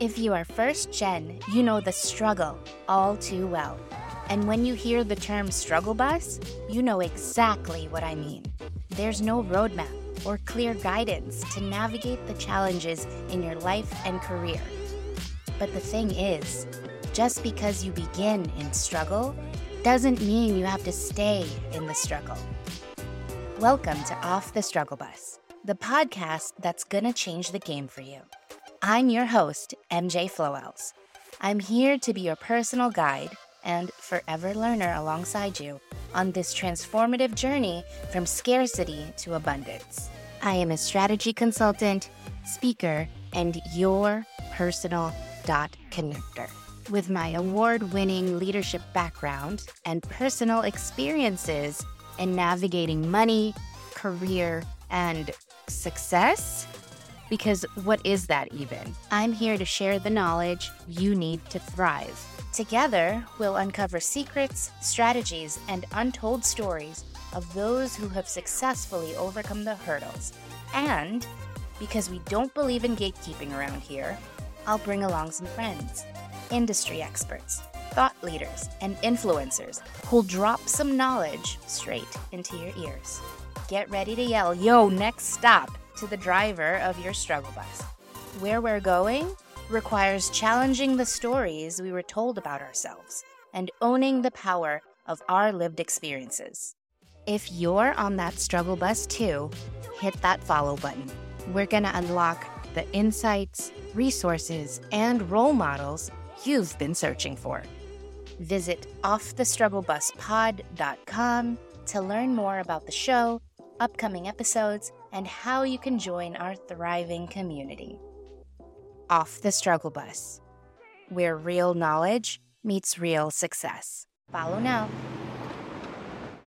If you are first gen, you know the struggle all too well. And when you hear the term struggle bus, you know exactly what I mean. There's no roadmap or clear guidance to navigate the challenges in your life and career. But the thing is, just because you begin in struggle doesn't mean you have to stay in the struggle. Welcome to Off the Struggle Bus, the podcast that's gonna change the game for you. I'm your host, MJ Flowells. I'm here to be your personal guide and forever learner alongside you on this transformative journey from scarcity to abundance. I am a strategy consultant, speaker, and your personal dot connector. With my award winning leadership background and personal experiences in navigating money, career, and success, because what is that even? I'm here to share the knowledge you need to thrive. Together, we'll uncover secrets, strategies, and untold stories of those who have successfully overcome the hurdles. And because we don't believe in gatekeeping around here, I'll bring along some friends, industry experts, thought leaders, and influencers who'll drop some knowledge straight into your ears. Get ready to yell, Yo, next stop! To the driver of your struggle bus. Where we're going requires challenging the stories we were told about ourselves and owning the power of our lived experiences. If you're on that struggle bus too, hit that follow button. We're going to unlock the insights, resources, and role models you've been searching for. Visit offthestrugglebuspod.com to learn more about the show, upcoming episodes, and how you can join our thriving community. Off the Struggle Bus, where real knowledge meets real success. Follow now.